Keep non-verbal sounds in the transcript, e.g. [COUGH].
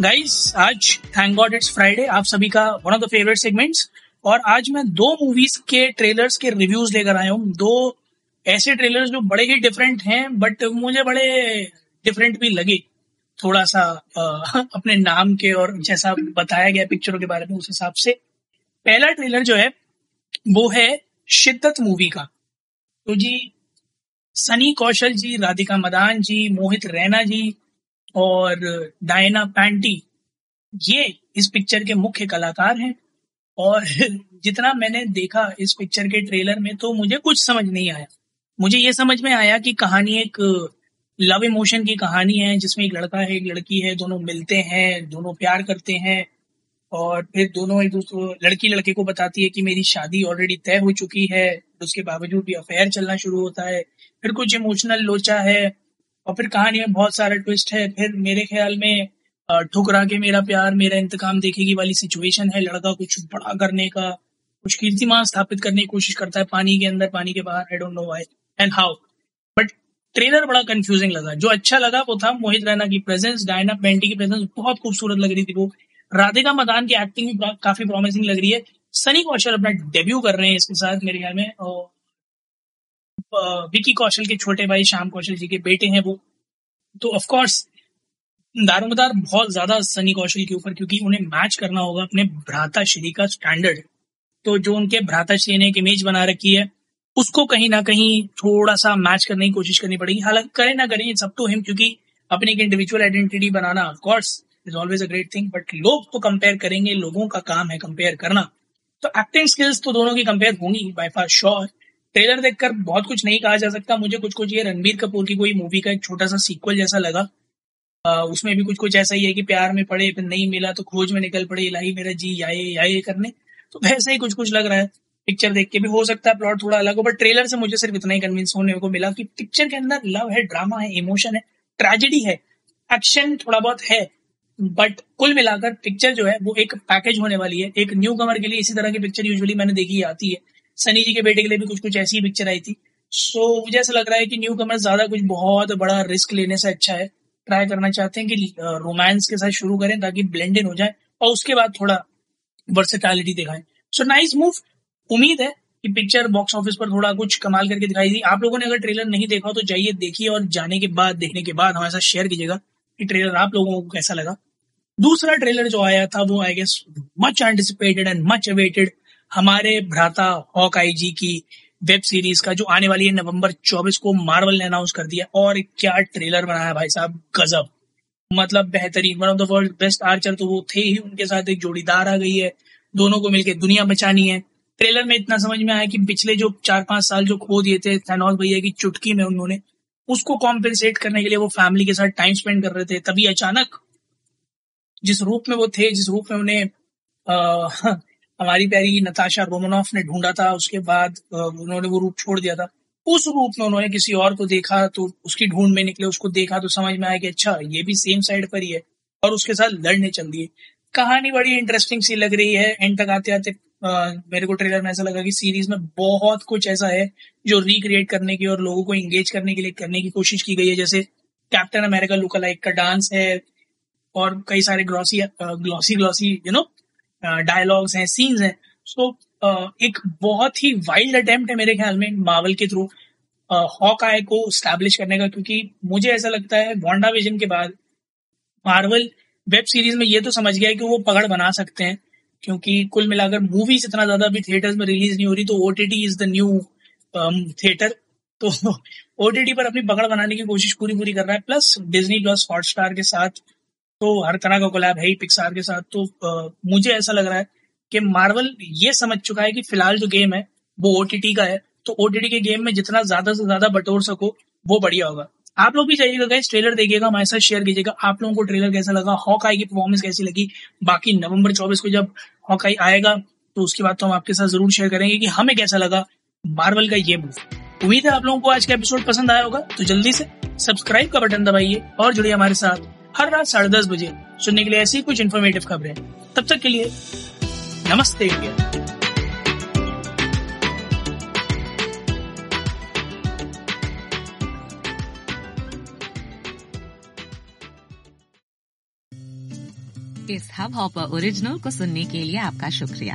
Guys आज thank God it's Friday आप सभी का one of the favourite segments और आज मैं दो मूवीज़ के ट्रेलर्स के रिव्यूज़ लेकर आया हूँ। दो ऐसे ट्रेलर्स जो बड़े ही डिफरेंट हैं बट मुझे बड़े डिफरेंट भी लगे। थोड़ा सा अ, [LAUGHS] अपने नाम के और जैसा बताया गया पिक्चरों के बारे में उस हिसाब से। पहला ट्रेलर जो है वो है शिद्दत मूवी का। तो जी सनी कौशल जी राधिका मदान जी मोहित रैना जी और डायना पैंटी, ये इस पिक्चर के मुख्य कलाकार हैं। और [LAUGHS] जितना मैंने देखा इस पिक्चर के ट्रेलर में तो मुझे कुछ समझ नहीं आया। मुझे ये समझ में आया कि कहानी एक लव इमोशन की कहानी है, जिसमें एक लड़का है, एक लड़की है, दोनों मिलते हैं, दोनों प्यार करते हैं, और फिर दोनों एक दूसरे लड़की लड़के को बताती है कि मेरी शादी ऑलरेडी तय हो चुकी है, उसके बावजूद भी अफेयर चलना शुरू होता है। फिर कुछ इमोशनल लोचा है और फिर कहानी में बहुत सारा ट्विस्ट है। फिर मेरे ख्याल में ठुकरा के मेरा प्यार, मेरा इंतकाम देखेगी वाली सिचुएशन है। लड़का कुछ बड़ा करने का, कुछ कीर्तिमान स्थापित करने की कोशिश करता है पानी के अंदर, पानी के बाहर। I don't know why and how but trailer बड़ा कंफ्यूजिंग लगा। जो अच्छा लगा वो था मोहित रैना की प्रेजेंस डायना पेंटी की प्रेजेंस बहुत खूबसूरत लग रही थी वो। राधिका मदान की एक्टिंग भी काफ़ी प्रॉमिसिंग लग रही है। सनी कौशल अपना डेब्यू कर रहे हैं इसके साथ मेरे ख्याल में। और विकी कौशल के छोटे भाई, श्याम कौशल जी के बेटे हैं वो। तो ऑफकोर्स दारोमदार बहुत ज़्यादा सनी कौशल के ऊपर, क्योंकि उन्हें मैच करना होगा अपने भ्राता श्री का स्टैंडर्ड तो जो उनके भ्राता श्री ने एक इमेज बना रखी है, उसको कहीं ना कहीं थोड़ा सा मैच करने की कोशिश करनी पड़ेगी। हालाँकि करें ना करें अप टू हिम क्योंकि अपनी एक individual identity banana of course is always a great thing but लोग तो कंपेयर करेंगे, लोगों का काम है कंपेयर करना। तो एक्टिंग स्किल्स तो दोनों की कंपेयर होंगी बाय फार श्योर ट्रेलर देखकर बहुत कुछ नहीं कहा जा सकता। मुझे कुछ कुछ ये रणबीर कपूर की कोई मूवी का एक छोटा सा सीक्वल जैसा लगा। अ, उसमें भी कुछ कुछ ऐसा ही है कि प्यार में पड़े फिर नहीं मिला तो खोज में निकल पड़े इलाही मेरा जी याये याये करने। तो वैसा ही कुछ कुछ लग रहा है। पिक्चर देख के भी हो सकता है प्लॉट थोड़ा अलग हो बट ट्रेलर से मुझे सिर्फ़ इतना ही कन्विंस होने को मिला कि पिक्चर के अंदर लव है ड्रामा है इमोशन है ट्रेजेडी है एक्शन थोड़ा बहुत है बट कुल मिलाकर पिक्चर जो है वो एक पैकेज होने वाली है। एक न्यू कमर के लिए इसी तरह की पिक्चर यूजुअली मैंने देखी आती है। सनी जी के बेटे के लिए भी कुछ कुछ ऐसी पिक्चर आई थी। सो so, मुझे ऐसा लग रहा है कि न्यू कमर ज़्यादा कुछ बहुत बड़ा रिस्क लेने से अच्छा है। ट्राई करना चाहते हैं कि रोमांस के साथ शुरू करें ताकि ब्लेंड इन हो जाए और उसके बाद थोड़ा वर्सेटैलिटी दिखाएँ। सो नाइस मूव उम्मीद है कि पिक्चर बॉक्स ऑफ़िस पर थोड़ा कुछ कमाल करके दिखाई दी। आप लोगों ने अगर ट्रेलर नहीं देखा तो जाइए देखिए और जाने के बाद देखने के बाद हमारे साथ शेयर कीजिएगा कि ट्रेलर आप लोगों को कैसा लगा। दूसरा ट्रेलर जो आया था वो I guess much anticipated and much awaited हमारे भ्राता हॉक आई जी की वेब सीरीज़ का जो आने वाली है नवंबर 24 को मार्वल ने अनाउंस कर दिया और क्या ट्रेलर बनाया भाई साहब? गजब। मतलब बेहतरीन one of the world best archer तो वो थे ही, उनके साथ एक जोड़ीदार आ गई है। दोनों को मिलकर दुनिया बचानी है। ट्रेलर में इतना समझ में आया कि पिछले जो चार पाँच साल जो खो दिए थे थैनोस भैया की चुटकी में उन्होंने, उसको कॉम्पेंसेट करने के लिए वो फैमिली के साथ टाइम स्पेंड कर रहे थे। तभी अचानक जिस रूप में वो थे, जिस रूप में उन्हें हमारी प्यारी नताशा रोमनॉफ ने ढूंढा था, उसके बाद उन्होंने वो रूप छोड़ दिया था। उस रूप में उन्होंने किसी और को देखा तो उसकी ढूंढ में निकले, उसको देखा तो समझ में आया कि अच्छा ये भी सेम साइड पर ही है और उसके साथ लड़ने चल दिए। कहानी बड़ी इंटरेस्टिंग सी लग रही है। एंड तक आते आते मेरे को ट्रेलर में ऐसा लगा कि सीरीज़ में बहुत कुछ ऐसा है जो रिक्रिएट करने की और लोगों को एंगेज करने के लिए, करने की कोशिश की गई है। जैसे कैप्टन अमेरिका लुक लाइक का डांस है और कई सारे glossy glossy glossy you know dialogues हैं सीन्स हैं. सो एक बहुत ही वाइल्ड अटेम्प्ट है मेरे ख्याल में मार्वल के थ्रू हॉक आय को स्टैब्लिश करने का, क्योंकि मुझे ऐसा लगता है वांडा विजन के बाद मार्वल वेब सीरीज़ में ये तो समझ गया कि वो पकड़ बना सकते हैं, क्योंकि कुल मिलाकर मूवीज़ इतना ज़्यादा अभी थिएटर्स में रिलीज़ नहीं हो रही तो OTT is the new theatre तो ओटीटी पर अपनी पकड़ बनाने की कोशिश पूरी पूरी कर रहा है प्लस डिज्नी प्लस हॉटस्टार के साथ तो हर तरह का कोलैब है ही पिक्सार के साथ। तो अ, मुझे ऐसा लग रहा है कि मार्वल ये समझ चुका है कि फ़िलहाल जो गेम है वो ओटीटी का है। तो ओटीटी के गेम में जितना ज़्यादा से ज़्यादा बटोर सको वो बढ़िया होगा। आप लोग भी जाइएगा गाइस ट्रेलर देखिएगा हमारे साथ शेयर कीजिएगा। आप लोगों को ट्रेलर कैसा लगा हॉक आई की परफॉर्मेंस कैसी लगी? बाकी नवंबर 24 को जब हॉक आई आएगा तो उसके बाद तो हम आपके साथ ज़रूर शेयर करेंगे कि हमें कैसा लगा मार्वल का ये मूवी उम्मीद है आप लोगों को आज का एपिसोड पसंद आया होगा तो जल्दी से सब्सक्राइब का बटन दबाइए और जुड़िए हमारे साथ। हर रात साढ़े दस बजे सुनने के लिए ऐसी कुछ इन्फॉर्मेटिव खबरें। तब तक के लिए, नमस्ते इंडिया। इस हब हॉपर ओरिजिनल को सुनने के लिए आपका शुक्रिया।